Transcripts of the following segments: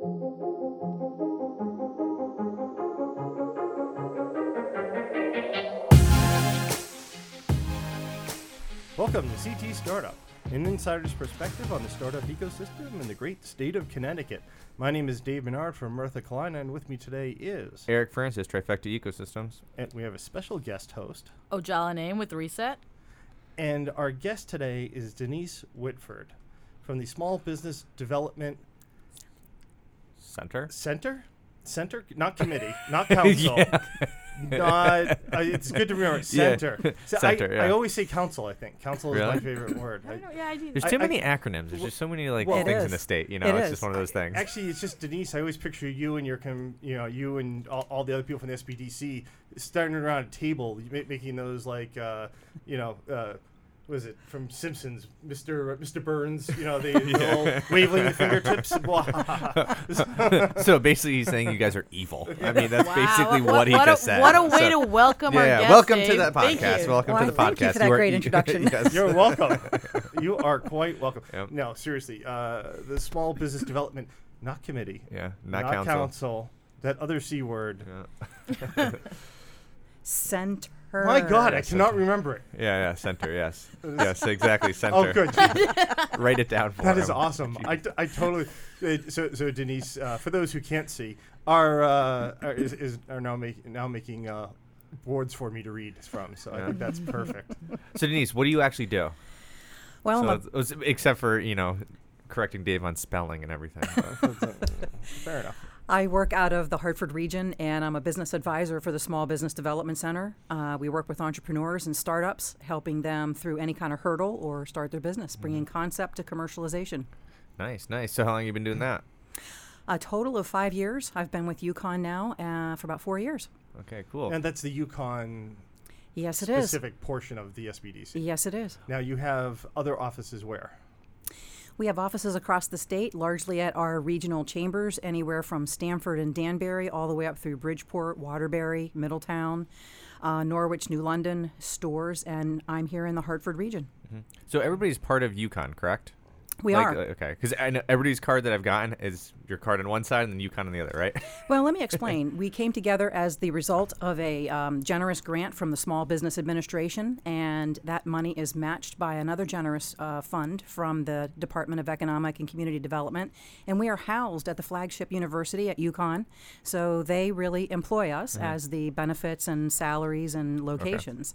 Welcome to CT Startup, an insider's perspective on the startup ecosystem in the great state of Connecticut. My name is Dave Menard from Murtha Cullina, and with me today is, Eric Francis, Trifecta Ecosystems. and we have a special guest host. Oh, Ojala Naeem with reset. And our guest today is Denise Whitford from the Small Business Development Center? Center? Center? Not committee, not council. Not, uh, it's good to remember. Yeah. Center. So Center, I, yeah. I always say council, I think. Council is my favorite word. I I- don't know, yeah, I do. There's too I- many acronyms. There's just so many like Well- things in the state. You know, It it's is. just one of those things. Actually, it's just Denise. I always picture you and your, com- you know, you and all, all the other people from the SBDC starting around a table, making those like, uh, you know, uh, what is it from Simpsons, Mister Mister Burns? You know, the, the old waving the fingertips. so basically, he's saying you guys are evil. I mean, that's Wow, basically what, what, he what just a, said. What a way So- to welcome our yeah, guest. welcome to Dave. that Thank podcast. Welcome Why, to the thank you podcast. for that are- great introduction. yes. You're welcome. you are quite welcome. Yep. No, seriously, uh, the Small Business Development, not committee, yeah, not, not council. council, that other c word. Yeah. Center. My God, I cannot okay. remember it. yeah, yeah, center. Yes, yes, exactly. Center. Oh, good. Write it down for That him. is awesome. I, t- I totally. Uh, so so Denise, uh, for those who can't see, are, uh, are is, is are now making now making uh, boards for me to read from. So I think that's perfect. So Denise, what do you actually do? Well, So I'm a- it's- it's- except for you know correcting Dave on spelling and everything. Fair enough. I work out of the Hartford region, and I'm a business advisor for the Small Business Development Center. Uh, we work with entrepreneurs and startups, helping them through any kind of hurdle or start their business, bringing concept to commercialization. nice, nice. So how long have you been doing that? A total of five years. I've been with UConn now uh, for about four years. Okay, cool. And that's the UConn Yes, it is. specific portion of the SBDC. Yes, it is. Now you have other offices where? We have offices across the state, largely at our regional chambers, anywhere from Stamford and Danbury all the way up through Bridgeport, Waterbury, Middletown, uh, Norwich, New London, Storrs, and I'm here in the Hartford region. So everybody's part of UConn, correct? We Like, are. uh, okay, because I know everybody's card that I've gotten is your card on one side and then UConn on the other, right? Well, let me explain. we came together as the result of a um, generous grant from the Small Business Administration, and that money is matched by another generous uh, fund from the Department of Economic and Community Development. And we are housed at the flagship university at UConn, so they really employ us as the benefits and salaries and locations.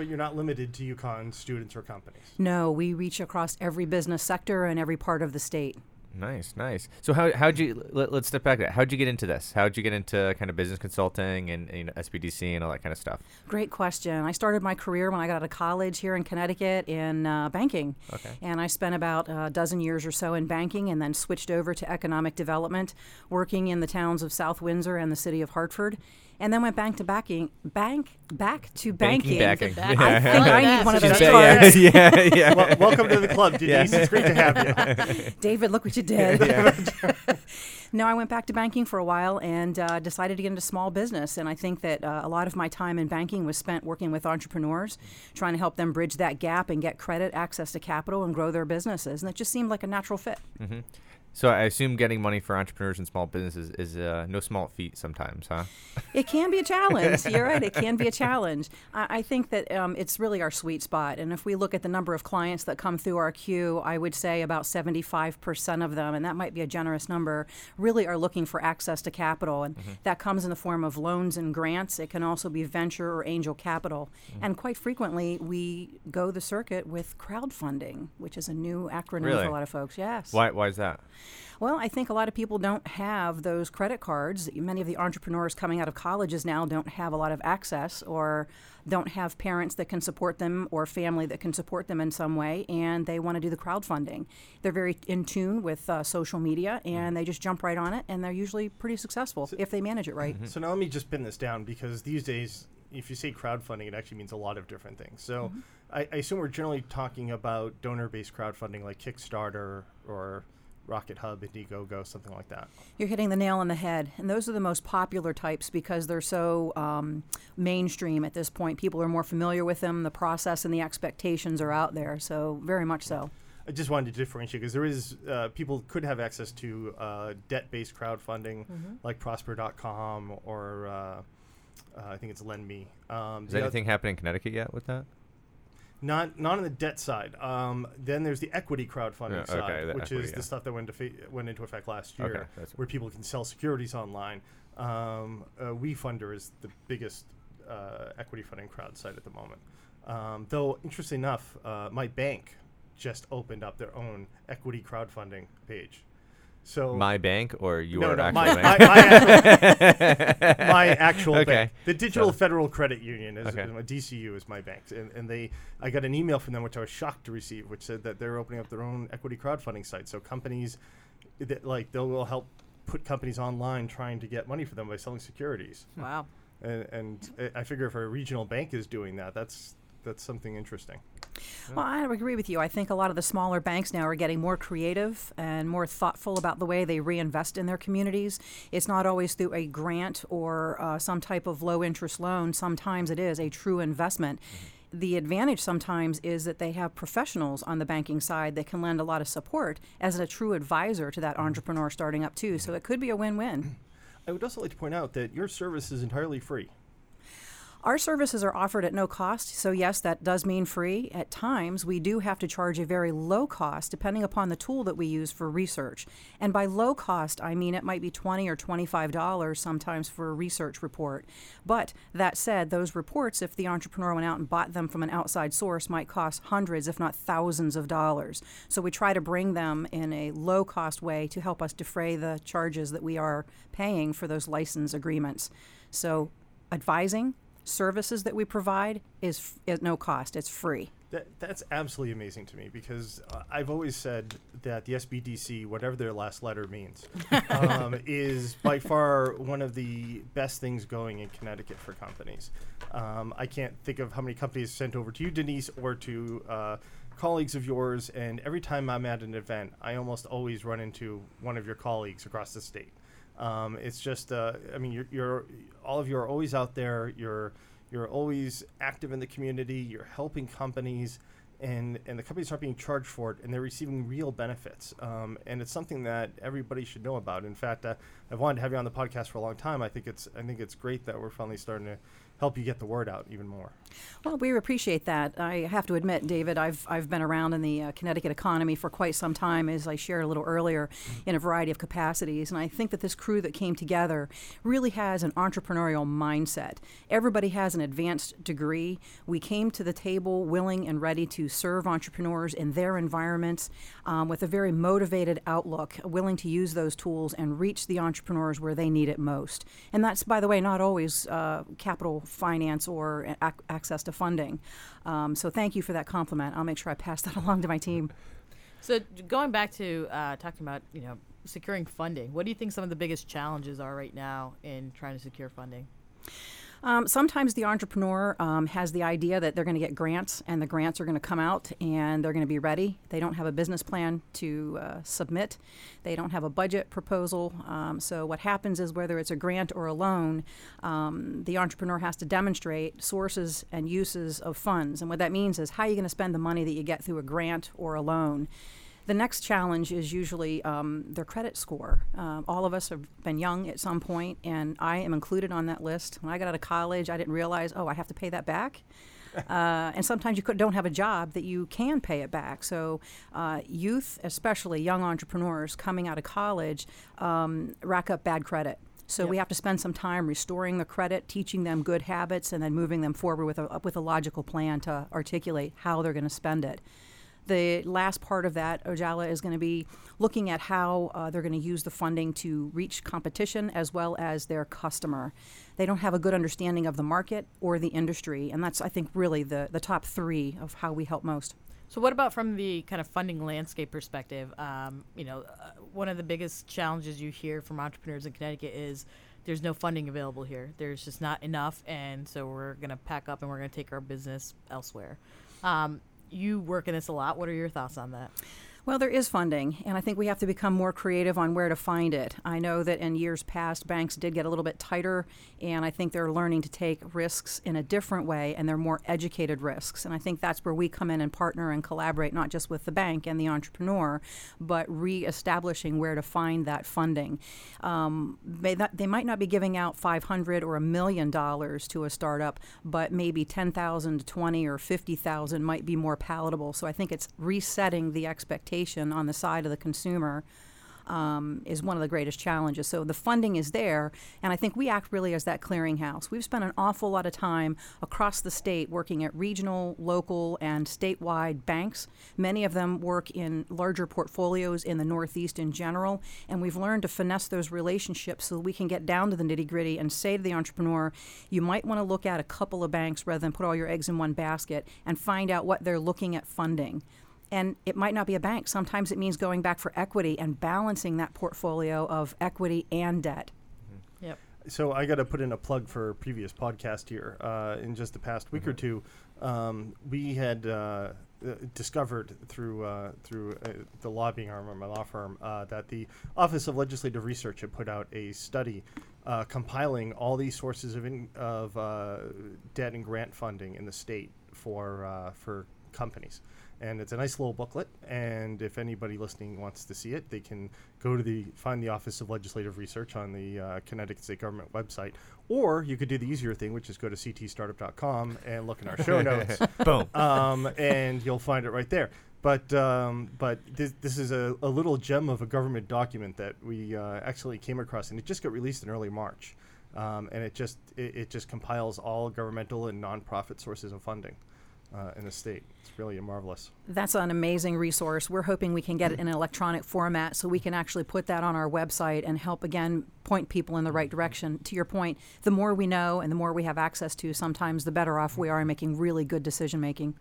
But you're not limited to UConn students or companies. No, we reach across every business sector and every part of the state. nice, nice. So how how'd you let, let's step back. to that. How'd you get into this? How'd you get into kind of business consulting and you know, SBDC and all that kind of stuff? Great question. I started my career when I got out of college here in Connecticut in uh, banking. Okay. And I spent about a dozen years or so in banking and then switched over to economic development, working in the towns of South Windsor and the city of Hartford. And then went back to backing, bank, back to banking. Banking, Back- backing. I think I need one of those back. cards. yeah, yeah, yeah. Well, welcome to the club, Denise. It's great to have you. David, look what you did. no, I went back to banking for a while and uh, decided to get into small business. And I think that uh, a lot of my time in banking was spent working with entrepreneurs, trying to help them bridge that gap and get credit, access to capital, and grow their businesses. And it just seemed like a natural fit. So I assume getting money for entrepreneurs and small businesses is uh, no small feat sometimes, huh? It can be a challenge. You're right. It can be a challenge. I, I think that um, it's really our sweet spot. And if we look at the number of clients that come through our queue, I would say about 75% of them, and that might be a generous number, really are looking for access to capital. And that comes in the form of loans and grants. It can also be venture or angel capital. And quite frequently, we go the circuit with crowdfunding, which is a new acronym Really? for a lot of folks. Yes. Why why is that? Well, I think a lot of people don't have those credit cards. Many of the entrepreneurs coming out of colleges now don't have a lot of access or don't have parents that can support them or family that can support them in some way, and they want to do the crowdfunding. They're very in tune with uh, social media and they just jump right on it, and they're usually pretty successful if they manage it right. So now let me just pin this down because these days, if you say crowdfunding, it actually means a lot of different things. So I, I assume we're generally talking about donor-based crowdfunding like Kickstarter or Rocket Hub, Indiegogo, something like that. You're hitting the nail on the head. And those are the most popular types because they're so um, mainstream at this point. People are more familiar with them. The process and the expectations are out there. So, very much so. I just wanted to differentiate because there is uh, people could have access to uh, debt-based crowdfunding like Prosper.com or uh, uh, I think it's LendMe. Um, Is the oth- anything happening in Connecticut yet with that? Not not on the debt side. Um, then there's the equity crowdfunding Yeah, side, okay, the which equity, is yeah. the stuff that went, fa- went into effect last year, Okay, where people can sell securities online. Um, uh, WeFunder is the biggest uh, equity funding crowd site at the moment. Um, though, interesting enough, uh, my bank just opened up their own equity crowdfunding page. So My bank or your no, no, actual my, bank? my, my, my actual Okay. bank. The Digital So- Federal Credit Union is Okay. my DCU is my bank, and, and they I got an email from them which I was shocked to receive, which said that they're opening up their own equity crowdfunding site. So companies that like they will help put companies online trying to get money for them by selling securities. Hmm. Wow. And, and I- I figure if a regional bank is doing that, that's that's something interesting. Well, I agree with you. I think a lot of the smaller banks now are getting more creative and more thoughtful about the way they reinvest in their communities. It's not always through a grant or uh, some type of low interest loan. Sometimes it is a true investment. Mm-hmm. The advantage sometimes is that they have professionals on the banking side that can lend a lot of support as a true advisor to that mm-hmm. entrepreneur starting up too. So mm-hmm. it could be a win-win. I would also like to point out that your service is entirely free. Our services are offered at no cost, so yes, that does mean free. At times, we do have to charge a very low cost depending upon the tool that we use for research. And by low cost, I mean it might be 20 or $25 sometimes for a research report. But that said, those reports, if the entrepreneur went out and bought them from an outside source, might cost hundreds, if not thousands of dollars. So we try to bring them in a low cost way to help us defray the charges that we are paying for those license agreements. So advising, services that we provide is f- at no cost. It's free. That, that's absolutely amazing to me because uh, I've always said that the SBDC, whatever their last letter means, um, is by far one of the best things going in Connecticut for companies. Um, I can't think of how many companies sent over to you, Denise, or to uh, colleagues of yours. And every time I'm at an event, I almost always run into one of your colleagues across the state. Um, it's just, uh, I mean, you're, you're all of you are always out there. You're you're always active in the community. You're helping companies, and and the companies aren't being charged for it, and they're receiving real benefits. Um, and it's something that everybody should know about. In fact, uh, I've wanted to have you on the podcast for a long time. I think it's I think it's great that we're finally starting to help you get the word out even more. Well, we appreciate that. I have to admit, David, I've, I've been around in the uh, Connecticut economy for quite some time, as I shared a little earlier, in a variety of capacities. And I think that this crew that came together really has an entrepreneurial mindset. Everybody has an advanced degree. We came to the table willing and ready to serve entrepreneurs in their environments um, with a very motivated outlook, willing to use those tools and reach the entrepreneurs where they need it most. And that's, by the way, not always uh, capital finance or ac- access to funding. Um, so thank you for that compliment. I'll make sure I pass that along to my team. So going back to uh, talking about you know securing funding, what do you think some of the biggest challenges are right now in trying to secure funding? Um, sometimes the entrepreneur um, has the idea that they're going to get grants and the grants are going to come out and they're going to be ready. They don't have a business plan to uh, submit, they don't have a budget proposal. Um, so, what happens is whether it's a grant or a loan, um, the entrepreneur has to demonstrate sources and uses of funds. And what that means is how are you going to spend the money that you get through a grant or a loan? The next challenge is usually um, their credit score. Um, all of us have been young at some point, and I am included on that list. When I got out of college, I didn't realize, oh, I have to pay that back. Uh, and sometimes you could, don't have a job that you can pay it back. So, uh, youth, especially young entrepreneurs coming out of college, um, rack up bad credit. So we have to spend some time restoring the credit, teaching them good habits, and then moving them forward with a with a logical plan to articulate how they're going to spend it. The last part of that, Ojala, is going to be looking at how uh, they're going to use the funding to reach competition as well as their customer. They don't have a good understanding of the market or the industry, and that's, I think, really the, the top three of how we help most. So what about from the kind of funding landscape perspective? Um, you know, uh, one of the biggest challenges you hear from entrepreneurs in Connecticut is there's no funding available here. There's just not enough, and so we're going to pack up and we're going to take our business elsewhere. Um, you work in this a lot. What are your thoughts on that? Well, there is funding, and I think we have to become more creative on where to find it. I know that in years past, banks did get a little bit tighter, and I think they're learning to take risks in a different way, and they're more educated risks. And I think that's where we come in and partner and collaborate, not just with the bank and the entrepreneur, but reestablishing where to find that funding. Um, they, that, they might not be giving out 500 or a million dollars to a startup, but maybe 10,000 to 20 or 50,000 might be more palatable. So I think it's resetting the on the side of the consumer um, is one of the greatest challenges. So the funding is there, and I think we act really as that clearinghouse. We've spent an awful lot of time across the state working at regional, local, and statewide banks. Many of them work in larger portfolios in the Northeast in general, and we've learned to finesse those relationships so we can get down to the nitty gritty and say to the entrepreneur, you might want to look at a couple of banks rather than put all your eggs in one basket and find out what they're looking at funding. And it might not be a bank. Sometimes it means going back for equity and balancing that portfolio of equity and debt. Yep. So I got to put in a plug for a previous podcast here. Uh, in just the past week or two, um, we had uh, uh, discovered through uh, through uh, the lobbying arm of my law firm uh, that the Office of Legislative Research had put out a study uh, compiling all these sources of in, of uh, debt and grant funding in the state for uh, for companies. And it's a nice little booklet. And if anybody listening wants to see it, they can go to the find the Office of Legislative Research on the uh, Connecticut State Government website, or you could do the easier thing, which is go to ctstartup.com and look in our show notes Boom. um, and you'll find it right there. But um, but this, this is a, a little gem of a government document that we uh, actually came across, and it just got released in early March, um, and it just it, it just compiles all governmental and nonprofit sources of funding uh, in the state. It's really a marvelous. That's an amazing resource. We're hoping we can get it in an electronic format so we can actually put that on our website and help again point people in the right direction. To your point, the more we know and the more we have access to, sometimes the better off we are in making really good decision making.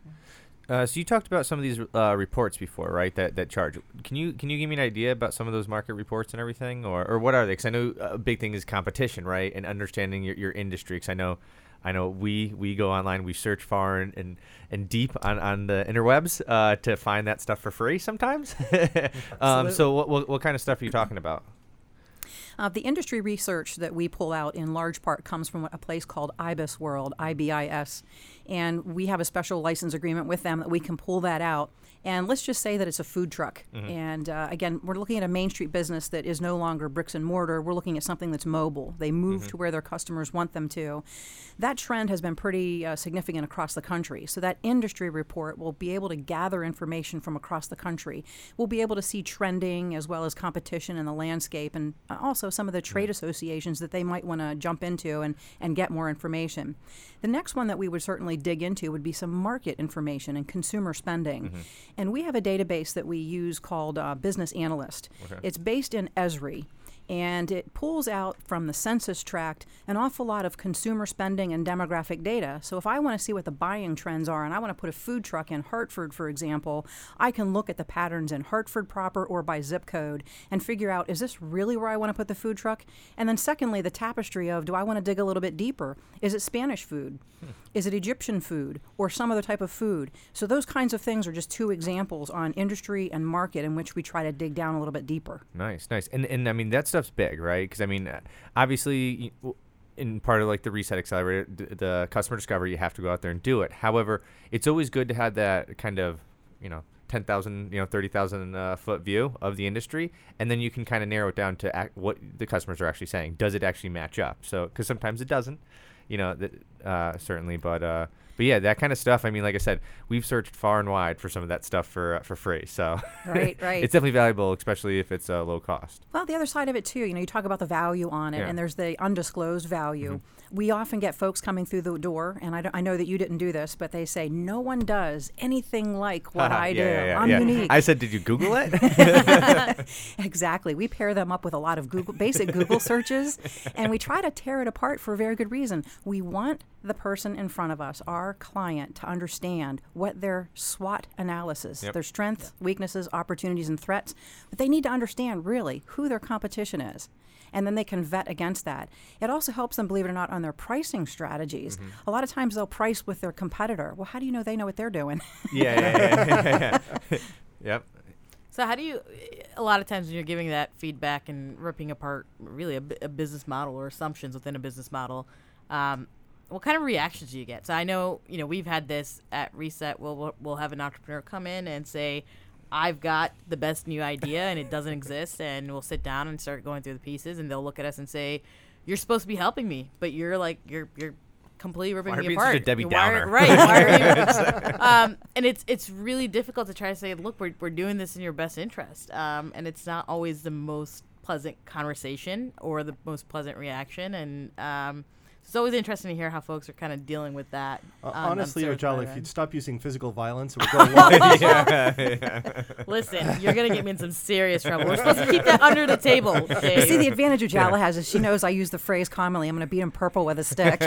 Uh, so you talked about some of these uh, reports before, right? That that charge. Can you can you give me an idea about some of those market reports and everything, or, or what are they? Because I know a big thing is competition, right, and understanding your, your industry. Because I know, I know we we go online, we search far and and, and deep on, on the interwebs uh, to find that stuff for free sometimes. um, so what, what what kind of stuff are you talking about? Uh, the industry research that we pull out in large part comes from a place called IBIS World, IBIS. And we have a special license agreement with them that we can pull that out. And let's just say that it's a food truck. And uh, again, we're looking at a Main Street business that is no longer bricks and mortar. We're looking at something that's mobile. They move to where their customers want them to. That trend has been pretty uh, significant across the country. So that industry report will be able to gather information from across the country. We'll be able to see trending as well as competition in the landscape and uh, also some of the trade associations that they might want to jump into and, and get more information. The next one that we would certainly dig into would be some market information and consumer spending. And we have a database that we use called uh, Business Analyst. It's based in Esri and it pulls out from the census tract an awful lot of consumer spending and demographic data. So if I want to see what the buying trends are and I want to put a food truck in Hartford, for example, I can look at the patterns in Hartford proper or by zip code and figure out is this really where I want to put the food truck? And then secondly, the tapestry of do I want to dig a little bit deeper? Is it Spanish food? Hmm. Is it Egyptian food or some other type of food? So those kinds of things are just two examples on industry and market in which we try to dig down a little bit deeper. Nice, nice, and and I mean that stuff's big, right? Because I mean, uh, obviously, in part of like the reset accelerator, the customer discovery, you have to go out there and do it. However, it's always good to have that kind of, you know, ten thousand, you know, thirty thousand uh, foot view of the industry, and then you can kind of narrow it down to what the customers are actually saying. Does it actually match up? So, because sometimes it doesn't, you know, uh, certainly, but. uh but yeah, that kind of stuff. I mean, like I said, we've searched far and wide for some of that stuff for uh, for free. So Right, right. it's definitely valuable, especially if it's uh, low cost. Well, the other side of it too, you know, you talk about the value on it, Yeah. Mm-hmm. and there's the undisclosed value. We often get folks coming through the door, and I, don't- I know that you didn't do this, but they say no one does anything like what I do. yeah, yeah, yeah, I'm unique. I said, did you Google it? exactly. We pair them up with a lot of Google basic Google searches, and we try to tear it apart for a very good reason. We want the person in front of us, our client, to understand what their SWOT analysis, Yep. their strengths, weaknesses, opportunities, and threats, but they need to understand really who their competition is. And then they can vet against that. It also helps them, believe it or not, on their pricing strategies. Mm-hmm. A lot of times they'll price with their competitor. Well, how do you know they know what they're doing? yeah, yeah, yeah, yeah, yeah. yep. So how do you? A lot of times when you're giving that feedback and ripping apart really a, a business model or assumptions within a business model, um, what kind of reactions do you get? So I know you know we've had this at Reset. We'll we'll, we'll have an entrepreneur come in and say. I've got the best new idea and it doesn't exist and we'll sit down and start going through the pieces and they'll look at us and say, You're supposed to be helping me, but you're like you're you're completely ripping Why are me you such a apart. Debbie Why Downer? right. Why are you um, and it's it's really difficult to try to say, look, we're, we're doing this in your best interest, um, and it's not always the most pleasant conversation or the most pleasant reaction, and um, it's always interesting to hear how folks are kind of dealing with that. Uh, on- on honestly, service Ojala, if you'd stop using physical violence, it would go along. listen, you're gonna get me in some serious trouble. We're supposed to keep that under the table. Dave. See, the advantage Ojala has is she knows I use the phrase commonly. I'm going to beat him purple with a stick.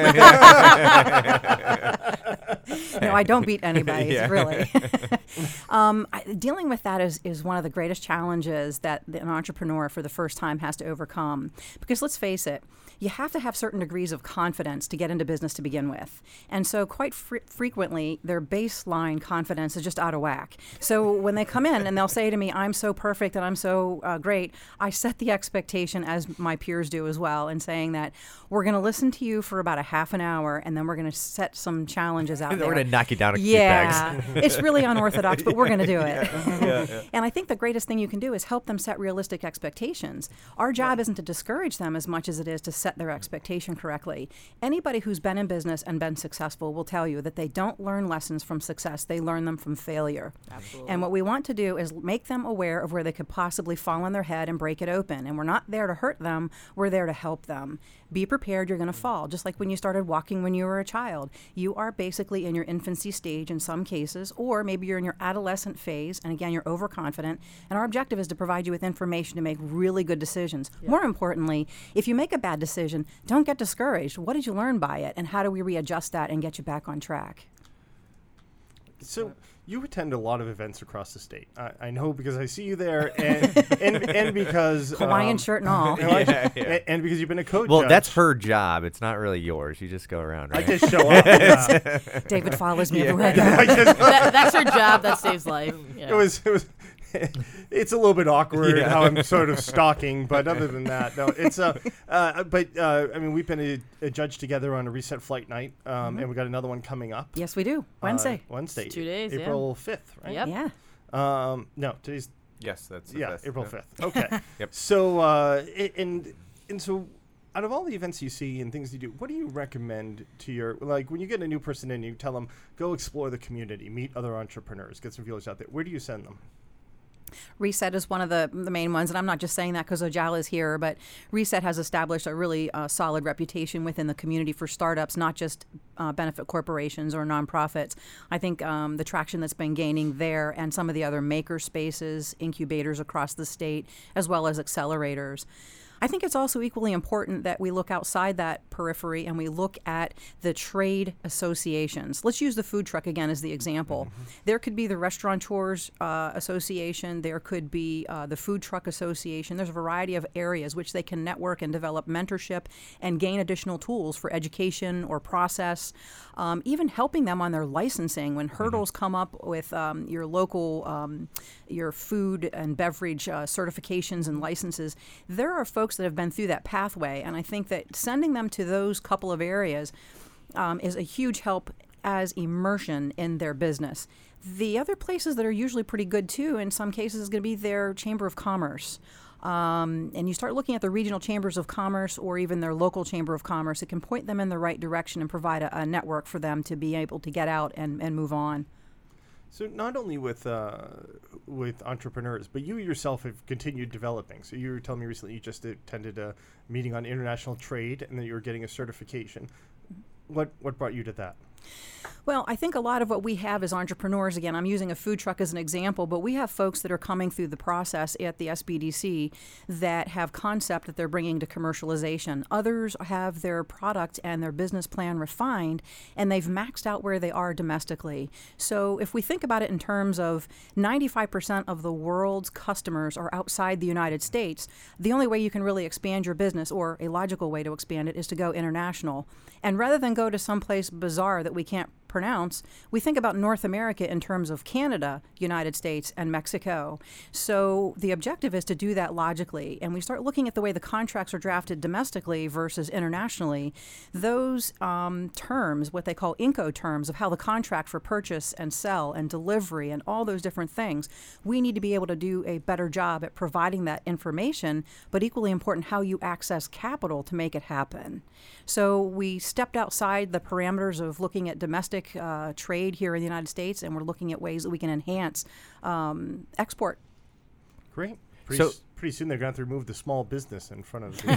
No, I don't beat anybody, Yeah. really. um, I, dealing with that is, is one of the greatest challenges that an entrepreneur for the first time has to overcome. Because let's face it, you have to have certain degrees of confidence to get into business to begin with. And so, quite fre- frequently, their baseline confidence is just out of whack. So, when they come in and they'll say to me, I'm so perfect and I'm so uh, great, I set the expectation, as my peers do as well, in saying that we're going to listen to you for about a half an hour and then we're going to set some challenges out We're gonna knock you down a few Yeah, pegs. it's really unorthodox, but we're going to do it. And I think the greatest thing you can do is help them set realistic expectations. Our job isn't to discourage them as much as it is to set their expectation correctly. Anybody who's been in business and been successful will tell you that they don't learn lessons from success, they learn them from failure. Absolutely. And what we want to do is make them aware of where they could possibly fall on their head and break it open. And we're not there to hurt them, we're there to help them. Be prepared, you're going to fall. Just like when you started walking when you were a child. You are basically in your infancy stage in some cases, or maybe you're in your adolescent phase, and again, you're overconfident. And our objective is to provide you with information to make really good decisions. More importantly, if you make a bad decision, don't get discouraged. What did you learn by it, and how do we readjust that and get you back on track? So you attend a lot of events across the state. I, I know because I see you there, and and, and because Hawaiian um, shirt and all. Hawaiian- Yeah, yeah. And, and because you've been a coach. Well, that's her job. It's not really yours. You just go around, I just show up. yeah. David follows me everywhere I go. I just, that, that's her job. That saves life. you it was it was. It's a little bit awkward Yeah. how I'm sort of stalking, but other than that, no. It's uh, uh but uh, I mean, we've been a, a judge together on a reset flight night, um, and we got another one coming up. Yes, we do. uh, Wednesday. Wednesday. two days. April fifth, right? Yep. yeah. Um, no, today's yes, that's yeah, April yeah. fifth. Okay. Yep. So uh, and and so out of all the events you see and things you do, what do you recommend to your like when you get a new person in, you tell them go explore the community, meet other entrepreneurs, get some feelers out there. Where do you send them? Reset is one of the, the main ones, and I'm not just saying that because Ojala is here, but Reset has established a really uh, solid reputation within the community for startups, not just uh, benefit corporations or nonprofits. I think um, the traction that's been gaining there and some of the other maker spaces, incubators across the state, as well as accelerators. I think it's also equally important that we look outside that periphery and we look at the trade associations. Let's use the food truck again as the example. There could be the Restaurateurs uh, Association, there could be uh, the Food Truck Association. There's a variety of areas which they can network and develop mentorship and gain additional tools for education or process, um, even helping them on their licensing when hurdles come up with um, your local, um, your food and beverage uh, certifications and licenses. There are folks that have been through that pathway, and I think that sending them to those couple of areas um, is a huge help as immersion in their business. The other places that are usually pretty good too, in some cases, is going to be their chamber of commerce. Um, and you start looking at the regional chambers of commerce or even their local chamber of commerce, it can point them in the right direction and provide a, a network for them to be able to get out and, and move on. So not only with uh, with entrepreneurs, but you yourself have continued developing. So you were telling me recently you just attended a meeting on international trade, and that you were getting a certification. What what brought you to that? Well, I think a lot of what we have as entrepreneurs, again, I'm using a food truck as an example, but we have folks that are coming through the process at the SBDC that have concept that they're bringing to commercialization. Others have their product and their business plan refined, and they've maxed out where they are domestically. So if we think about it in terms of 95% of the world's customers are outside the United States, the only way you can really expand your business, or a logical way to expand it, is to go international. And rather than go to someplace bizarre that we can't pronounce, we think about North America in terms of Canada, United States, and Mexico. So the objective is to do that logically. And we start looking at the way the contracts are drafted domestically versus internationally. Those um, terms, what they call Incoterms of how the contract for purchase and sell and delivery and all those different things, we need to be able to do a better job at providing that information, but equally important, how you access capital to make it happen. So we stepped outside the parameters of looking at domestic uh, trade here in the United States, and we're looking at ways that we can enhance um, export. Great. Pretty, So- s- pretty soon they're going to have to remove the small business in front of the.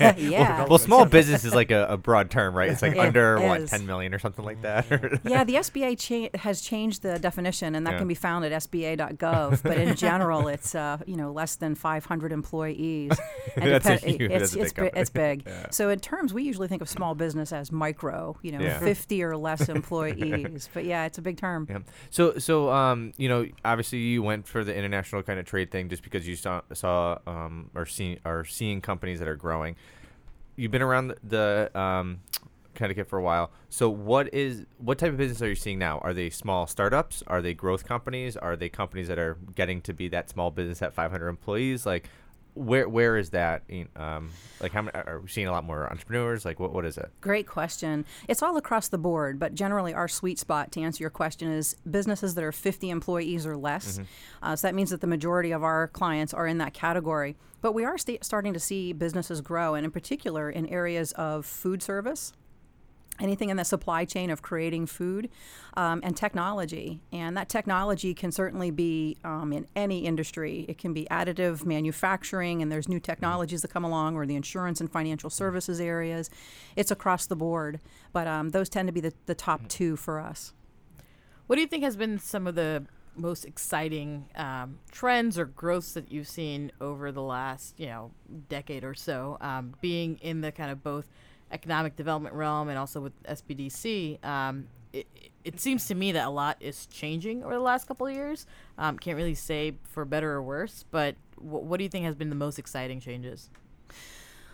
Uh, yeah. Well, small business is like a, a broad term, right? It's like It under what, is. 10 million or something like that. yeah, the SBA cha- has changed the definition, and that Yeah. can be found at SBA.gov. but in general, it's uh, you know less than 500 employees. And That's a huge- it's, that's it's, big bi- it's big. Yeah. So in terms, we usually think of small business as micro, you know, Yeah. 50 or less employees. but yeah, it's a big term. Yeah. So so um you know obviously you went for the international kind of trade thing just because you saw saw um or seeing are seeing companies that are growing. You've been around the, the um Connecticut for a while. So what is what type of business are you seeing now? Are they small startups? Are they growth companies? Are they companies that are getting to be that small business at 500 employees? Like where where is that? in- Um, like how many, are we seeing a lot more entrepreneurs? Like what what is it? Great question. It's all across the board, but generally, our sweet spot to answer your question is businesses that are 50 employees or less. Uh, so that means that the majority of our clients are in that category. But we are sta- starting to see businesses grow, and in particular in areas of food service. Anything in the supply chain of creating food um, and technology. And that technology can certainly be um, in any industry. It can be additive manufacturing, and there's new technologies that come along, or the insurance and financial services areas. It's across the board. But um, those tend to be the, the top two for us. What do you think has been some of the most exciting um, trends or growths that you've seen over the last, you know, decade or so, um, being in the kind of both economic development realm and also with SBDC? Um, it, it seems to me that a lot is changing over the last couple of years. Um, can't really say for better or worse, but wh- what do you think has been the most exciting changes?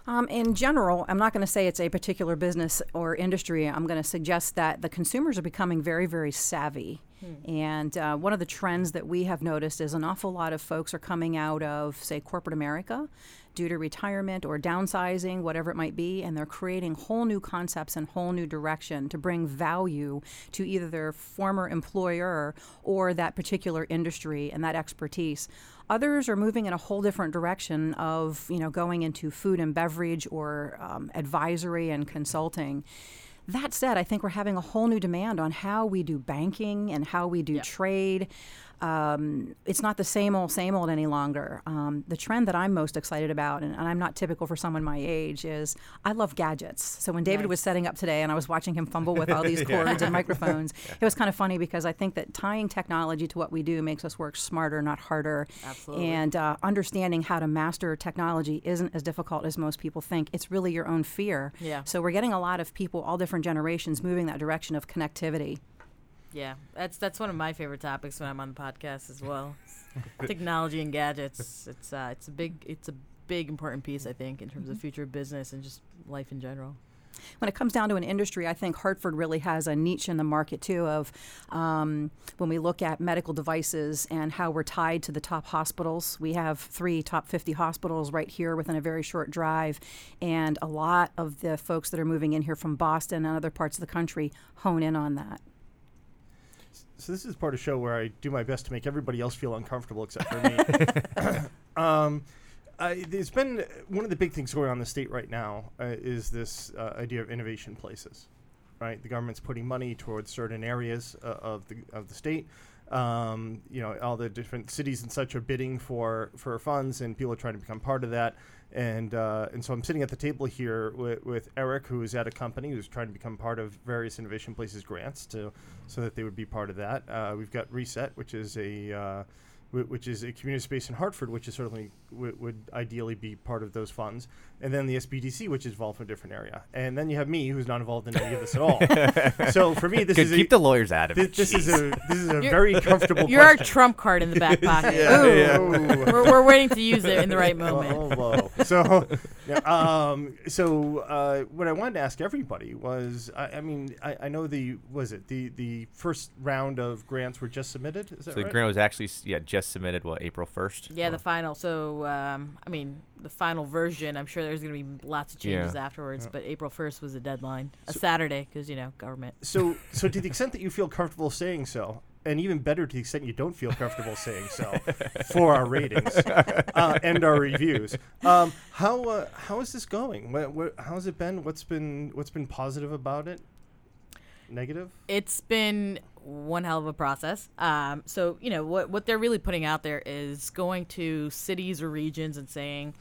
Um, in general, I'm not going to say it's a particular business or industry. I'm going to suggest that the consumers are becoming very, very savvy. And uh, one of the trends that we have noticed is an awful lot of folks are coming out of, say, corporate America due to retirement or downsizing, whatever it might be, and they're creating whole new concepts and whole new direction to bring value to either their former employer or that particular industry and that expertise. Others are moving in a whole different direction of, you know, going into food and beverage or um, advisory and consulting. That said, I think we're having a whole new demand on how we do banking and how we do Yeah. trade. Um, it's not the same old, same old any longer. Um, the trend that I'm most excited about, and, and I'm not typical for someone my age, is I love gadgets. So when David was setting up today and I was watching him fumble with all these cords and microphones, it was kind of funny because I think that tying technology to what we do makes us work smarter, not harder. Absolutely. And uh, understanding how to master technology isn't as difficult as most people think. It's really your own fear. Yeah. So we're getting a lot of people, all different generations, moving that direction of connectivity. Yeah, that's that's one of my favorite topics when I'm on the podcast as well. Technology and gadgets. It's uh, it's a big it's a big important piece I think in terms of future business and just life in general. when it comes down to an industry, I think Hartford really has a niche in the market too. Of um, when we look at medical devices and how we're tied to the top hospitals, we have three top 50 hospitals right here within a very short drive, and a lot of the folks that are moving in here from Boston and other parts of the country hone in on that. So this is part of the show where I do my best to make everybody else feel uncomfortable except for me. um, I, there's been one of the big things going on in the state right now uh, is this uh, idea of innovation places. Right, the government's putting money towards certain areas uh, of the of the state. Um, you know, all the different cities and such are bidding for for funds, and people are trying to become part of that. And uh, and so I'm sitting at the table here with, with Eric, who is at a company who's trying to become part of various innovation places grants to so that they would be part of that. Uh, we've got Reset, which is a uh, which is a community space in Hartford, which is certainly w- would ideally be part of those funds, and then the SBDC, which is involved in a different area, and then you have me, who's not involved in any of this at all. so for me, this Good, is keep a, the lawyers out of thi- it. this is a this is a You're- very comfortable. You're our trump card in the back pocket. Yeah, Ooh. yeah. We're, we're waiting to use it in the right moment. Oh, whoa. So, yeah, um, so uh, what I wanted to ask everybody was, I, I mean, I, I know the was it the the first round of grants were just submitted. Is that So the grant was actually yeah just submitted what April first. Yeah, the final. So, um, I mean, the final version. I'm sure there's going to be lots of changes Yeah. afterwards. Yeah. But April 1st was the deadline, a So- Saturday, because you know government. So, so to the extent that you feel comfortable saying so, and even better to the extent you don't feel comfortable saying so, for our ratings uh, and our reviews, um, how uh, how is this going? What, what, how has it been? What's been what's been positive about it? Negative? It's been one hell of a process. Um, so you know what what they're really putting out there is going to cities or regions and saying,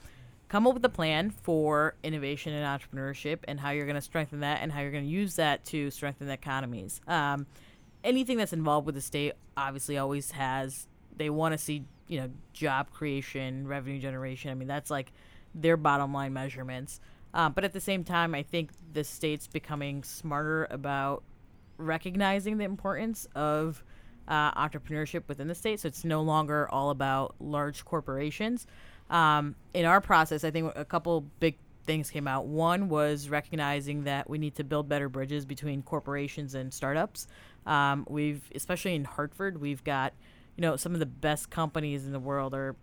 come up with a plan for innovation and entrepreneurship and how you're going to strengthen that and how you're going to use that to strengthen the economies. Um, anything that's involved with the state obviously always has they want to see you know job creation revenue generation i mean that's like their bottom line measurements uh, but at the same time i think the state's becoming smarter about recognizing the importance of uh, entrepreneurship within the state. So it's no longer all about large corporations. Um, in our process i think a couple big things came out. One was recognizing that we need to build better bridges between corporations and startups. Um, we've, especially in Hartford, we've got, you know, some of the best companies in the world are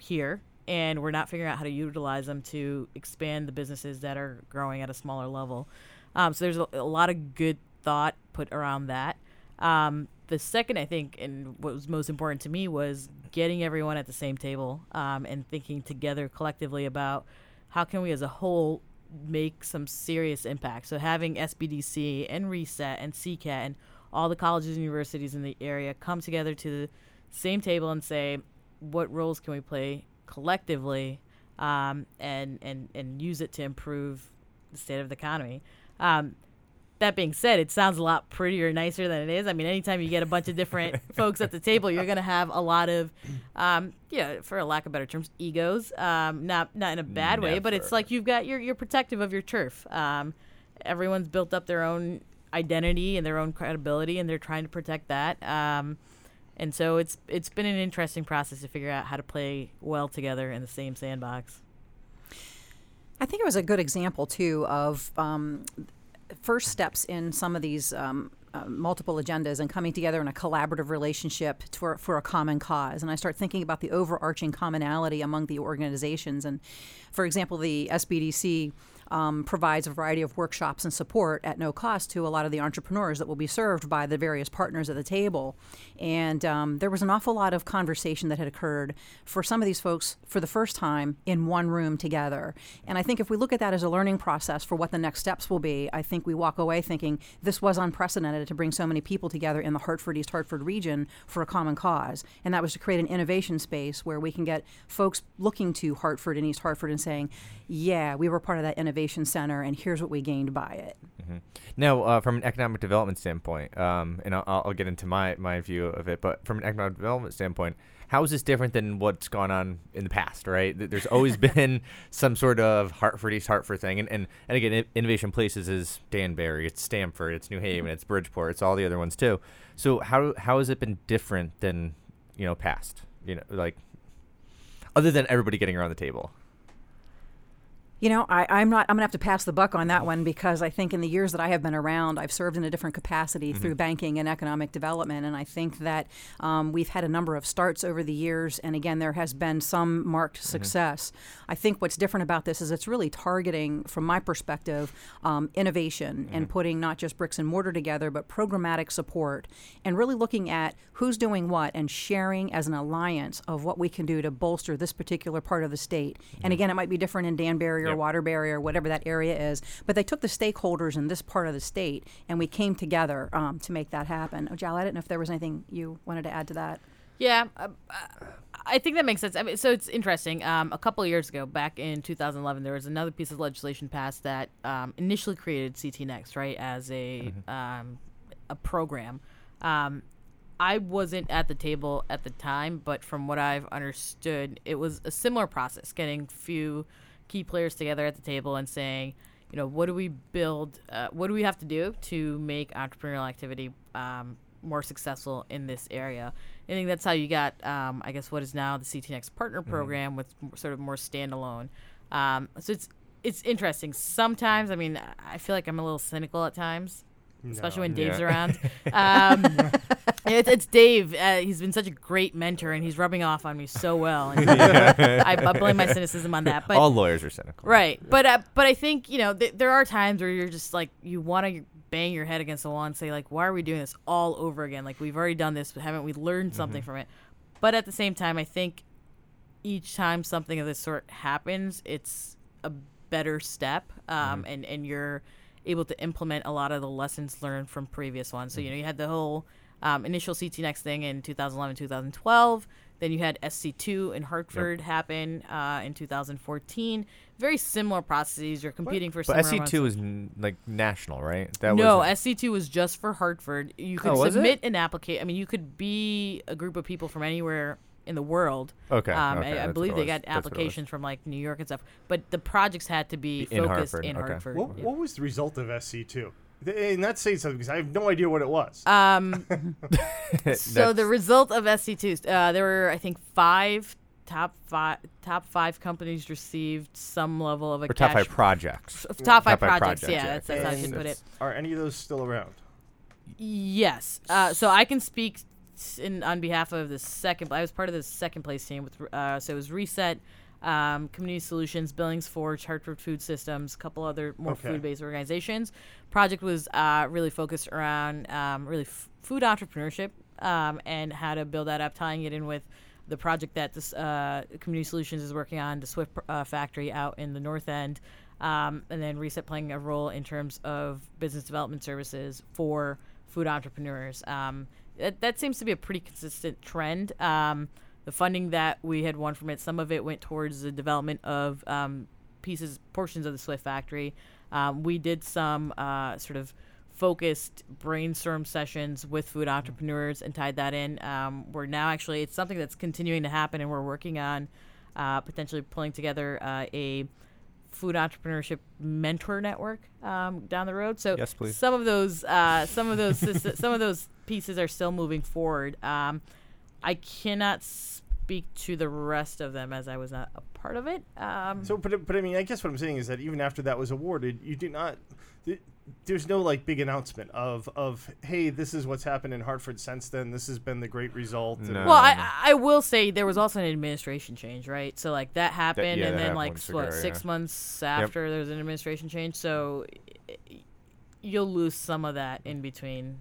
here, and we're not figuring out how to utilize them to expand the businesses that are growing at a smaller level. Um, so there's a, a lot of good thought put around that. Um, the second, I think, and what was most important to me was getting everyone at the same table um, and thinking together collectively about how can we as a whole make some serious impact. So having SBDC and Reset and CCAT and all the colleges and universities in the area come together to the same table and say, what roles can we play collectively um, and, and, and use it to improve the state of the economy. Um, that being said, it sounds a lot prettier and nicer than it is. I mean, anytime you get a bunch of different folks at the table, you're going to have a lot of, um, yeah, for a lack of better terms, egos. Um, not not in a bad way, but it's like you've got you're you're protective of your turf. Um, everyone's built up their own identity and their own credibility, and they're trying to protect that. Um, and so it's it's been an interesting process to figure out how to play well together in the same sandbox. I think it was a good example too of um, first steps in some of these um, uh, multiple agendas and coming together in a collaborative relationship for for a common cause. And I start thinking about the overarching commonality among the organizations. And for example, the SBDC. Um, provides a variety of workshops and support at no cost to a lot of the entrepreneurs that will be served by the various partners at the table. And um, there was an awful lot of conversation that had occurred for some of these folks for the first time in one room together. And I think if we look at that as a learning process for what the next steps will be, I think we walk away thinking this was unprecedented to bring so many people together in the Hartford East Hartford region for a common cause. And that was to create an innovation space where we can get folks looking to Hartford and East Hartford and saying, yeah, we were part of that innovation center, and here's what we gained by it. Now, uh, from an economic development standpoint, um, and I'll, I'll get into my, my view of it, but from an economic development standpoint, how is this different than what's gone on in the past, right? There's always been some sort of Hartford, East Hartford thing. And, and, and again, Innovation Places is Danbury, it's Stamford, it's New Haven, it's Bridgeport, it's all the other ones too. So how, how has it been different than, you know, past? You know, like, other than everybody getting around the table? You know, I, I'm not. I'm gonna have to pass the buck on that one because I think in the years that I have been around, I've served in a different capacity through banking and economic development, and I think that um, we've had a number of starts over the years, and again, there has been some marked success. I think what's different about this is it's really targeting, from my perspective, um, innovation and putting not just bricks and mortar together, but programmatic support, and really looking at who's doing what and sharing as an alliance of what we can do to bolster this particular part of the state. And again, it might be different in Danbury or Yep. Waterbury or whatever that area is, but they took the stakeholders in this part of the state and we came together um, to make that happen. Oh, Jal, I didn't know if there was anything you wanted to add to that. Yeah, uh, uh, I think that makes sense. I mean, so it's interesting. Um, a couple of years ago, back in 2011, there was another piece of legislation passed that um, initially created CT Next, right, as a um, a program. Um, I wasn't at the table at the time, but from what I've understood, it was a similar process, getting few key players together at the table and saying, you know, what do we build? Uh, what do we have to do to make entrepreneurial activity um, more successful in this area? I think that's how you got, um, I guess, what is now the CT Next Partner Program with sort of more standalone. Um, so it's it's interesting. Sometimes, I mean, I feel like I'm a little cynical at times, especially when Dave's Yeah. around. Um, it's, it's Dave. Uh, he's been such a great mentor, and he's rubbing off on me so well. And I, I blame my cynicism on that. But All lawyers are cynical. Right, but uh, but I think you know th- there are times where you're just like you want to bang your head against the wall and say like, why are we doing this all over again? Like we've already done this, but haven't we learned something from it? But at the same time, I think each time something of this sort happens, it's a better step, um, and and you're able to implement a lot of the lessons learned from previous ones. So you know you had the whole um, initial CT Next thing in 2011, 2012. Then you had SC2 in Hartford happen uh, in 2014. Very similar processes. You're competing for But SC2 amounts is n- like national, right? That no, was SC2 was just for Hartford. You could Oh, submit an application. I mean, you could be a group of people from anywhere in the world. Okay, Um, okay, I, I believe they got was. That's what it was. applications from like New York and stuff, but the projects had to be In focused Hartford, in okay. Hartford. What, yeah. what was the result of SC2? And that's saying something because I have no idea what it was. Um, so the result of SC2, uh, there were I think five top five top five companies received some level of a or top five projects. f- top five Top five projects. projects, Yeah, yeah, that's, that's how okay. you put it. That's- Are any of those still around? Yes. Uh, so I can speak s- in on behalf of the second. I was part of the second place team with. Uh, so it was Reset, um, Community Solutions, Billings Forge, Hartford Food Systems, a couple other more Okay. food-based organizations. Project was uh, really focused around um, really f- food entrepreneurship um, and how to build that up, tying it in with the project that this uh, Community Solutions is working on, the Swift uh, factory out in the North End. Um, and then Reset playing a role in terms of business development services for food entrepreneurs. Um, that, that seems to be a pretty consistent trend. Um, the funding that we had won from it, some of it went towards the development of um, pieces, portions of the Swift factory. Um, we did some uh, sort of focused brainstorm sessions with food entrepreneurs and tied that in. Um, we're now actually, it's something that's continuing to happen, and we're working on uh, potentially pulling together uh, a food entrepreneurship mentor network um, down the road. So Yes, please. some of those, uh, some of those, some of those pieces are still moving forward. Um, I cannot speak to the rest of them as I was not a part of it. Um, So, but, but I mean, I guess what I'm saying is that even after that was awarded, you do not. th- There's no like big announcement of of hey, this is what's happened in Hartford since then. This has been the great result. No. well, I, I will say there was also an administration change, right? So like that happened, yeah, and that then happened like months what ago, six yeah. months after there was an administration change. So i- i- you'll lose some of that in between.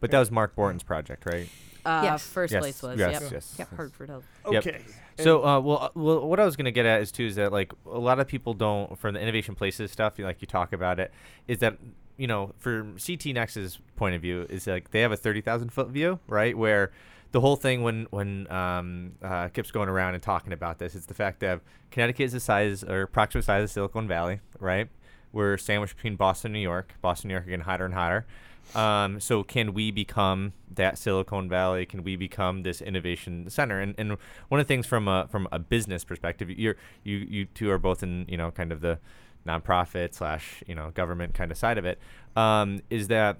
But that was Mark Borton's project, right? Uh, Yes. First yes, place was yes, yep. yes. Yep. Hartford Health. Yep. Okay. So, uh, well, uh, well, what I was gonna get at is too is that like a lot of people don't from the innovation places stuff. you- Like you talk about it, is that you know from CT Next's point of view is like they have a thirty thousand foot view, right? Where the whole thing when when um, uh, Kip's going around and talking about this, it's the fact that Connecticut is the size or approximate size of Silicon Valley, right? We're sandwiched between Boston, and New York. Boston, New York are getting hotter and hotter. Um, so can we become that Silicon Valley? Can we become this innovation center? And and one of the things from a from a business perspective, you're you you two are both in you know kind of the nonprofit slash you know government kind of side of it. Um, is that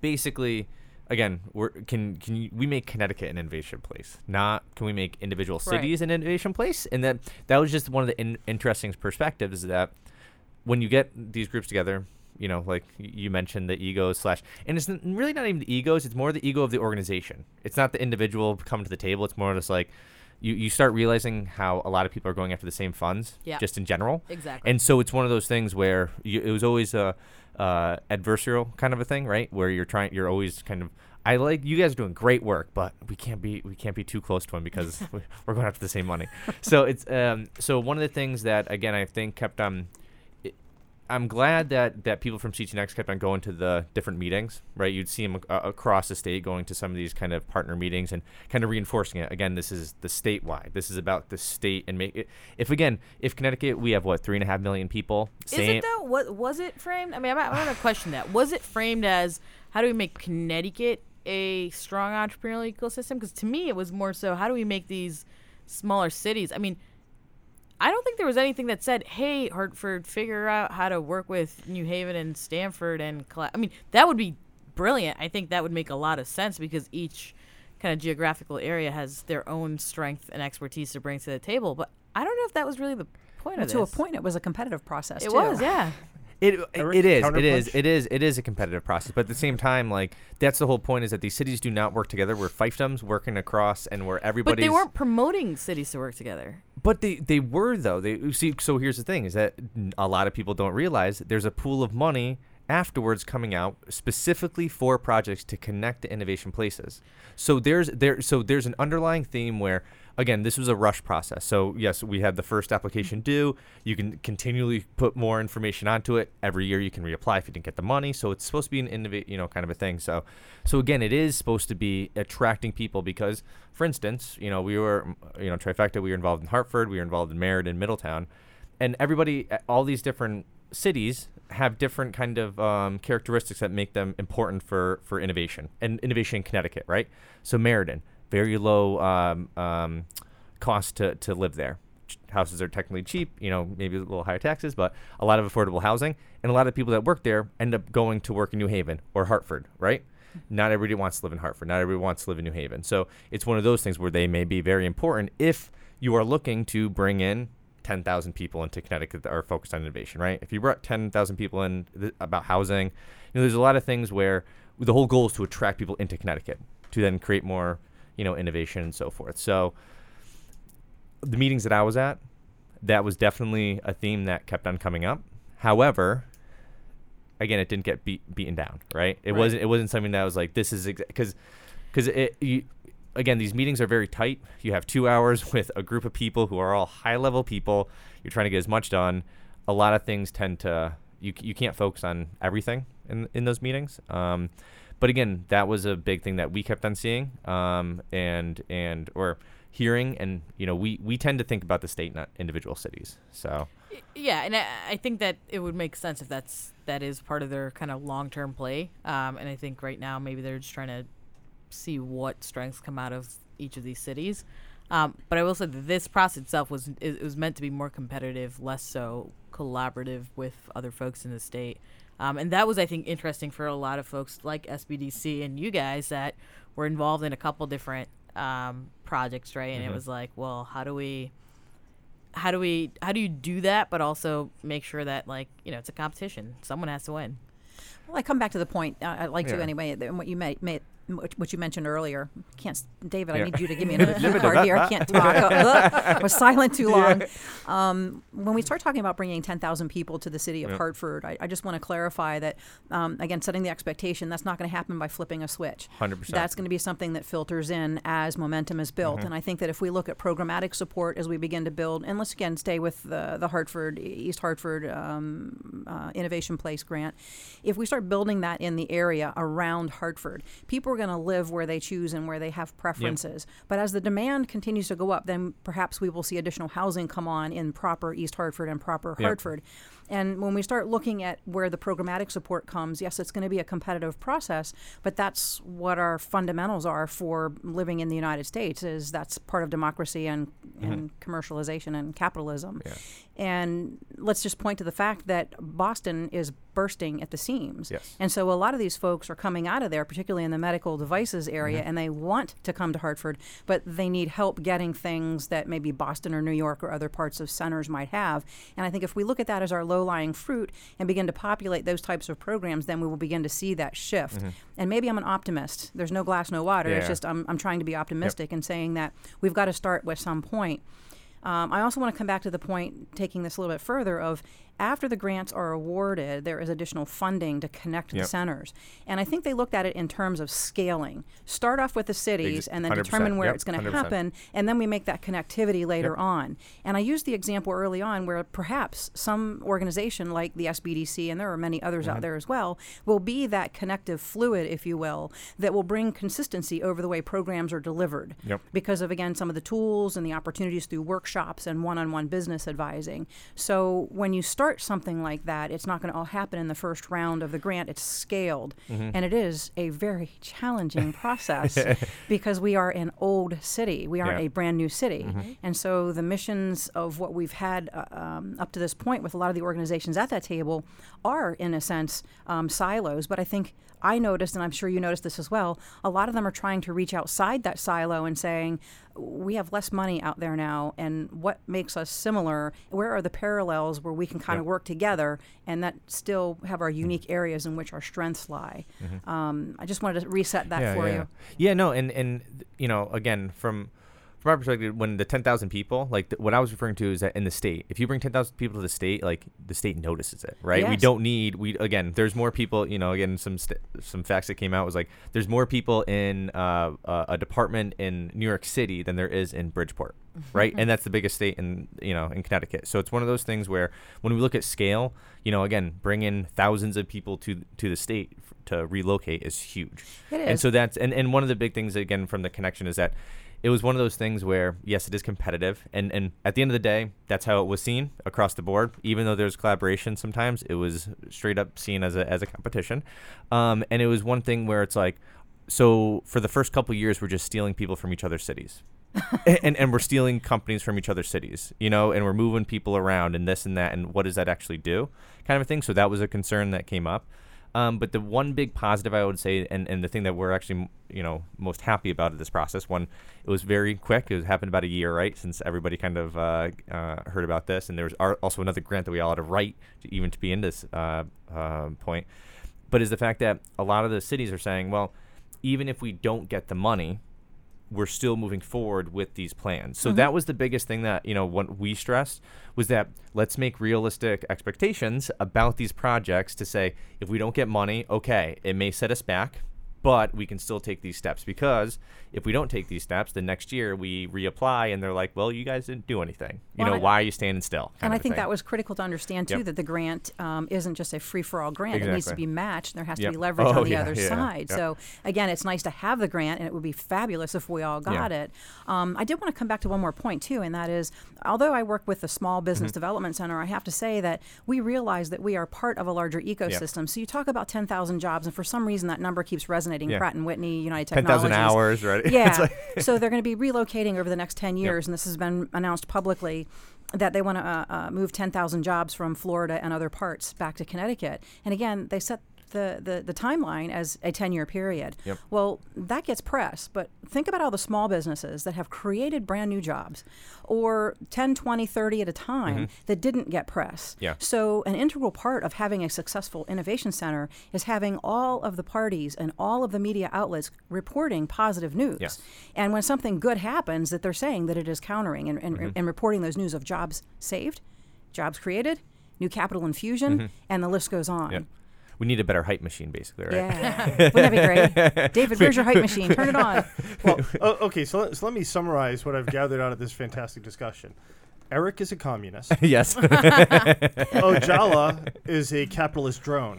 basically again we're can can you, we make Connecticut an innovation place? Not can we make individual Right. cities an innovation place? And that that was just one of the in, interesting perspectives that when you get these groups together, you know, like you mentioned the egos slash, and it's really not even the egos. It's more the ego of the organization. It's not the individual coming to the table. It's more just like you, you start realizing how a lot of people are going after the same funds, Yeah. just in general. Exactly. And so it's one of those things where you, it was always a uh, adversarial kind of a thing, right? Where you're trying, you're always kind of. I like you guys are doing great work, but we can't be we can't be too close to them because we- we're going after the same money. so it's um so one of the things that again I think kept um it, I'm glad that that people from CT Next kept on going to the different meetings, right? You'd see them uh, across the state going to some of these kind of partner meetings and kind of reinforcing it. Again, this is the statewide. This is about the state and make it. If again, if Connecticut, we have what three and a half million people. Is Same, it though? What was it framed? I mean, I'm, I'm gonna question that. Was it framed as how do we make Connecticut a strong entrepreneurial ecosystem? Because to me, it was more so how do we make these smaller cities? I mean, I don't think there was anything that said, "Hey, Hartford, figure out how to work with New Haven and Stamford and." Colla-. I mean, that would be brilliant. I think that would make a lot of sense because each kind of geographical area has their own strength and expertise to bring to the table. But I don't know if that was really the point Well, of to a point, it was a competitive process. It too. was, yeah. It, Eric, it is it is it is it is a competitive process but at the same time like that's the whole point is that these cities do not work together we're fiefdoms working across and where everybody But everybody's they weren't promoting cities to work together. But they, they were though. They see. So here's the thing: is that a lot of people don't realize there's a pool of money afterwards coming out specifically for projects to connect to innovation places. So there's there so there's an underlying theme where again this was a rush process. So yes, we had the first application due. You can continually put more information onto it every year. You can reapply if you didn't get the money. So it's supposed to be an innovate you know kind of a thing. So so again, it is supposed to be attracting people because, for instance, you know we were you know trifecta. We were involved in Hartford. We were involved in Meriden, Middletown, and everybody all these different cities have different kind of um, characteristics that make them important for for innovation and innovation in Connecticut, right? So Meriden, very low um, um, cost to, to live there. Ch- Houses are technically cheap, you know, maybe a little higher taxes, but a lot of affordable housing, and a lot of people that work there end up going to work in New Haven or Hartford, right? Not everybody wants to live in Hartford. Not everybody wants to live in New Haven. So it's one of those things where they may be very important if you are looking to bring in 10,000 people into Connecticut that are focused on innovation, right? If you brought 10,000 people in th- about housing, you know, there's a lot of things where the whole goal is to attract people into Connecticut to then create more, you know, innovation and so forth. So the meetings that I was at, that was definitely a theme that kept on coming up. However, again, it didn't get beat, beaten down, right? It Right. wasn't it wasn't something that was like this is because because it you, again these meetings are very tight. You have two hours with a group of people who are all high level people. You're trying to get as much done. A lot of things tend to you you can't focus on everything in in those meetings. Um, but again, that was a big thing that we kept on seeing um, and and or hearing, and you know we we tend to think about the state, not individual cities. So Yeah, and I, think that it would make sense if that's that is part of their kind of long term play. Um, and I think right now maybe they're just trying to see what strengths come out of each of these cities. Um, but I will say that this process itself was it was meant to be more competitive, less so collaborative with other folks in the state. Um, and that was, I think, interesting for a lot of folks like SBDC and you guys that were involved in a couple different um, projects, right? And it was like, well, how do we how do we how do you do that but also make sure that like you know it's a competition someone has to win Well, I come back to the point. Uh, I'd like to anyway. and What you may, may what you mentioned earlier. Can't, David. I need you to give me another card here. I can't talk. I was silent too long. Um, when we start talking about bringing 10,000 people to the city of. Hartford, I, I just want to clarify that, um, again, setting the expectation, that's not going to happen by flipping a switch. 100%. That's going to be something that filters in as momentum is built. Mm-hmm. And I think that if we look at programmatic support as we begin to build, and let's again stay with the, the Hartford, East Hartford um, uh, Innovation Place grant, if we start building that in the area around Hartford, people are going to live where they choose and where they have preferences. But as the demand continues to go up, then perhaps we will see additional housing come on in proper East Hartford and proper Yep. Hartford. And when we start looking at where the programmatic support comes, yes, it's going to be a competitive process, but that's what our fundamentals are for living in the United States. Is that's part of democracy and, mm-hmm. and commercialization and capitalism. Yeah. And let's just point to the fact that Boston is bursting at the seams. Yes. And so a lot of these folks are coming out of there, particularly in the medical devices area, and they want to come to Hartford, but they need help getting things that maybe Boston or New York or other parts of centers might have. And I think if we look at that as our low lying fruit and begin to populate those types of programs, then we will begin to see that shift. And maybe I'm an optimist. There's no glass, no water. It's just I'm, I'm trying to be optimistic and saying that we've got to start with some point. Um, I also want to come back to the point, taking this a little bit further, of after the grants are awarded, there is additional funding to connect the centers. And I think they looked at it in terms of scaling. Start off with the cities and then determine where yep, it's going to happen, and then we make that connectivity later Yep. on. And I used the example early on where perhaps some organization like the SBDC, and there are many others Mm-hmm. out there as well, will be that connective fluid, if you will, that will bring consistency over the way programs are delivered Yep. because of again some of the tools and the opportunities through workshops and one-on-one business advising. So when you start start something like that, it's not going to all happen in the first round of the grant. It's scaled, Mm-hmm. and it is a very challenging process because we are an old city. We aren't Yeah. Mm-hmm. a brand new city, and so the missions of what we've had uh, um, up to this point with a lot of the organizations at that table are, in a sense, um, silos. But I think I noticed, and I'm sure you noticed this as well, a lot of them are trying to reach outside that silo and saying, we have less money out there now, and what makes us similar? Where are the parallels where we can kind of work together and that still have our unique areas in which our strengths lie? Um, I just wanted to reset that yeah, for yeah. you. Yeah, no, and and you know, again, from from our perspective, when the ten thousand people, like th- what I was referring to is that in the state, if you bring ten thousand people to the state, like the state notices it, right? We don't need we again. There's more people. You know, again, some st- some facts that came out was like there's more people in uh, uh, a department in New York City than there is in Bridgeport, right? and that's the biggest state in you know in Connecticut. So it's one of those things where when we look at scale, you know, again, bringing thousands of people to to the state f- to relocate is huge. It And so that's and, and one of the big things again from the connection is that it was one of those things where yes, it is competitive, and and at the end of the day, that's how it was seen across the board. Even though there's collaboration, sometimes it was straight up seen as a as a competition, um, and it was one thing where it's like, so for the first couple years, we're just stealing people from each other's cities. And and we're stealing companies from each other's cities, you know, and we're moving people around and this and that, and what does that actually do, kind of a thing. So that was a concern that came up. Um, but the one big positive I would say, and, and the thing that we're actually, you know, most happy about in this process, one, it was very quick. It was happened about a year, right, since everybody kind of uh, uh, heard about this, and there was also another grant that we all had to write to even to be in this uh, uh, point. But is the fact that a lot of the cities are saying, well, even if we don't get the money, we're still moving forward with these plans. So mm-hmm. that was the biggest thing that, you know, what we stressed was that let's make realistic expectations about these projects to say if we don't get money, okay, it may set us back, but we can still take these steps because if we don't take these steps, the next year we reapply and they're like, "Well, you guys didn't do anything. You Well, know, I- why are you standing still?" And I think thing. that was critical to understand too Yep. that the grant um, isn't just a free for all grant. It needs to be matched. There has to be leverage Oh, on the yeah, other yeah, side. yep. So again, it's nice to have the grant, and it would be fabulous if we all got Yeah. it. Um, I did want to come back to one more point too, and that is, although I work with the Small Business Mm-hmm. Development Center, I have to say that we realize that we are part of a larger ecosystem. So you talk about 10,000 jobs, and for some reason that number keeps resonating. Yeah. Pratt and Whitney, United Technologies. thousand hours, right? Yeah. like- so they're going to be relocating over the next 10 years, and this has been announced publicly that they want to uh, uh, move 10,000 jobs from Florida and other parts back to Connecticut. And again, they set the, the, the timeline as a 10 year period. Yep. Well, that gets press, but think about all the small businesses that have created brand new jobs or 10, 20, 30 at a time that didn't get press. Mm-hmm. Yeah. So, an integral part of having a successful innovation center is having all of the parties and all of the media outlets reporting positive news. Yes. And when something good happens, that they're saying that it is countering and, and, and reporting those news of jobs saved, jobs created, new capital infusion, and the list goes on. Yep. We need a better hype machine, basically, right? Yeah. Wouldn't that be great? David, where's your hype machine? Turn it on. Well, oh, okay, so let, so let me summarize what I've gathered out of this fantastic discussion. Eric is a communist. yes. Ojala is a capitalist drone.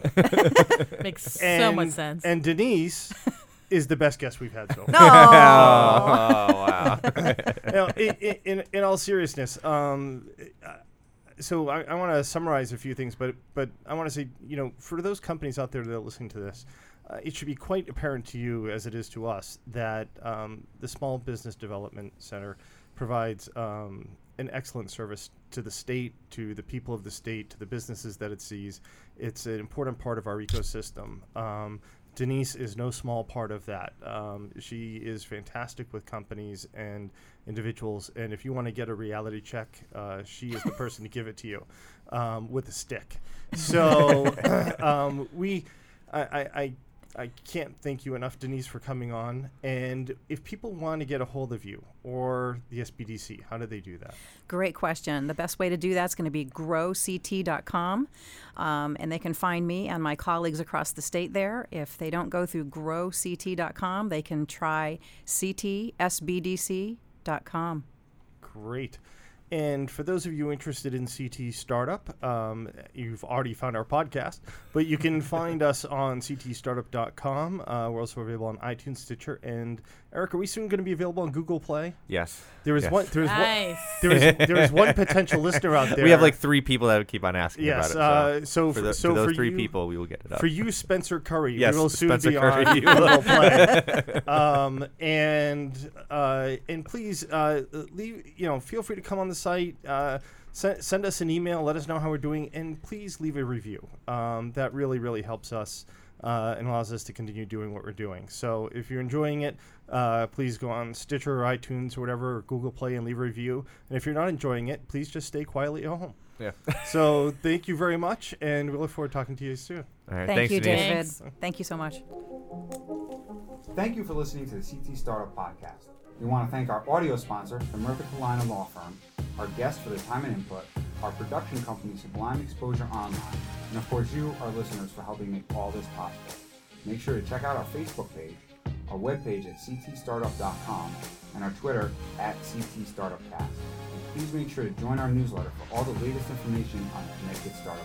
Makes so And, much sense. And Denise is the best guest we've had so far. No. oh wow. Now, in, in, in all seriousness, um, uh, so I, I want to summarize a few things, but but I want to say, you know, for those companies out there that are listening to this, uh, it should be quite apparent to you, as it is to us, that um, the Small Business Development Center provides um, an excellent service to the state, to the people of the state, to the businesses that it sees. It's an important part of our ecosystem. Um, Denise is no small part of that. Um, she is fantastic with companies and individuals, and if you want to get a reality check, uh, she is the person to give it to you um, with a stick. So um, we, I, I, I, I can't thank you enough, Denise, for coming on. And if people want to get a hold of you or the SBDC, how do they do that? Great question. The best way to do that is going to be growct.com. Um, and they can find me and my colleagues across the state there. If they don't go through growct.com, they can try ctsbdc.com. Great. And for those of you interested in CT Startup, um, you've already found our podcast, but you can find us on ctstartup.com. Uh, we're also available on iTunes, Stitcher, and Eric, are we soon going to be available on Google Play? Yes. There is Yes. one. There is Nice. one. There is there is one potential listener out there. We have like three people that keep on asking yes. about it. uh, so for, the, so for those for three you, people, we will get it up. For you, Spencer Curry, Yes, we will soon Spencer be Curry, on you. Google Play. um, and uh, and please uh, leave. You know, feel free to come on the site. Uh, send, send us an email. Let us know how we're doing, and please leave a review. Um, that really really helps us. Uh, and allows us to continue doing what we're doing. So if you're enjoying it, uh, please go on Stitcher or iTunes or whatever, or Google Play and leave a review. And if you're not enjoying it, please just stay quietly at home. yeah. So thank you very much, and we look forward to talking to you soon. All right. Thank thanks, you, Denise. David. Thanks. Thank you so much. Thank you for listening to the CT Startup Podcast. We want to thank our audio sponsor, the Murtha Cullina Law Firm, our guests for their time and input, our production company, Sublime Exposure Online, and of course you, our listeners, for helping make all this possible. Make sure to check out our Facebook page, our webpage at ctstartup.com, and our Twitter at ctstartupcast. And please make sure to join our newsletter for all the latest information on the Connecticut Startup.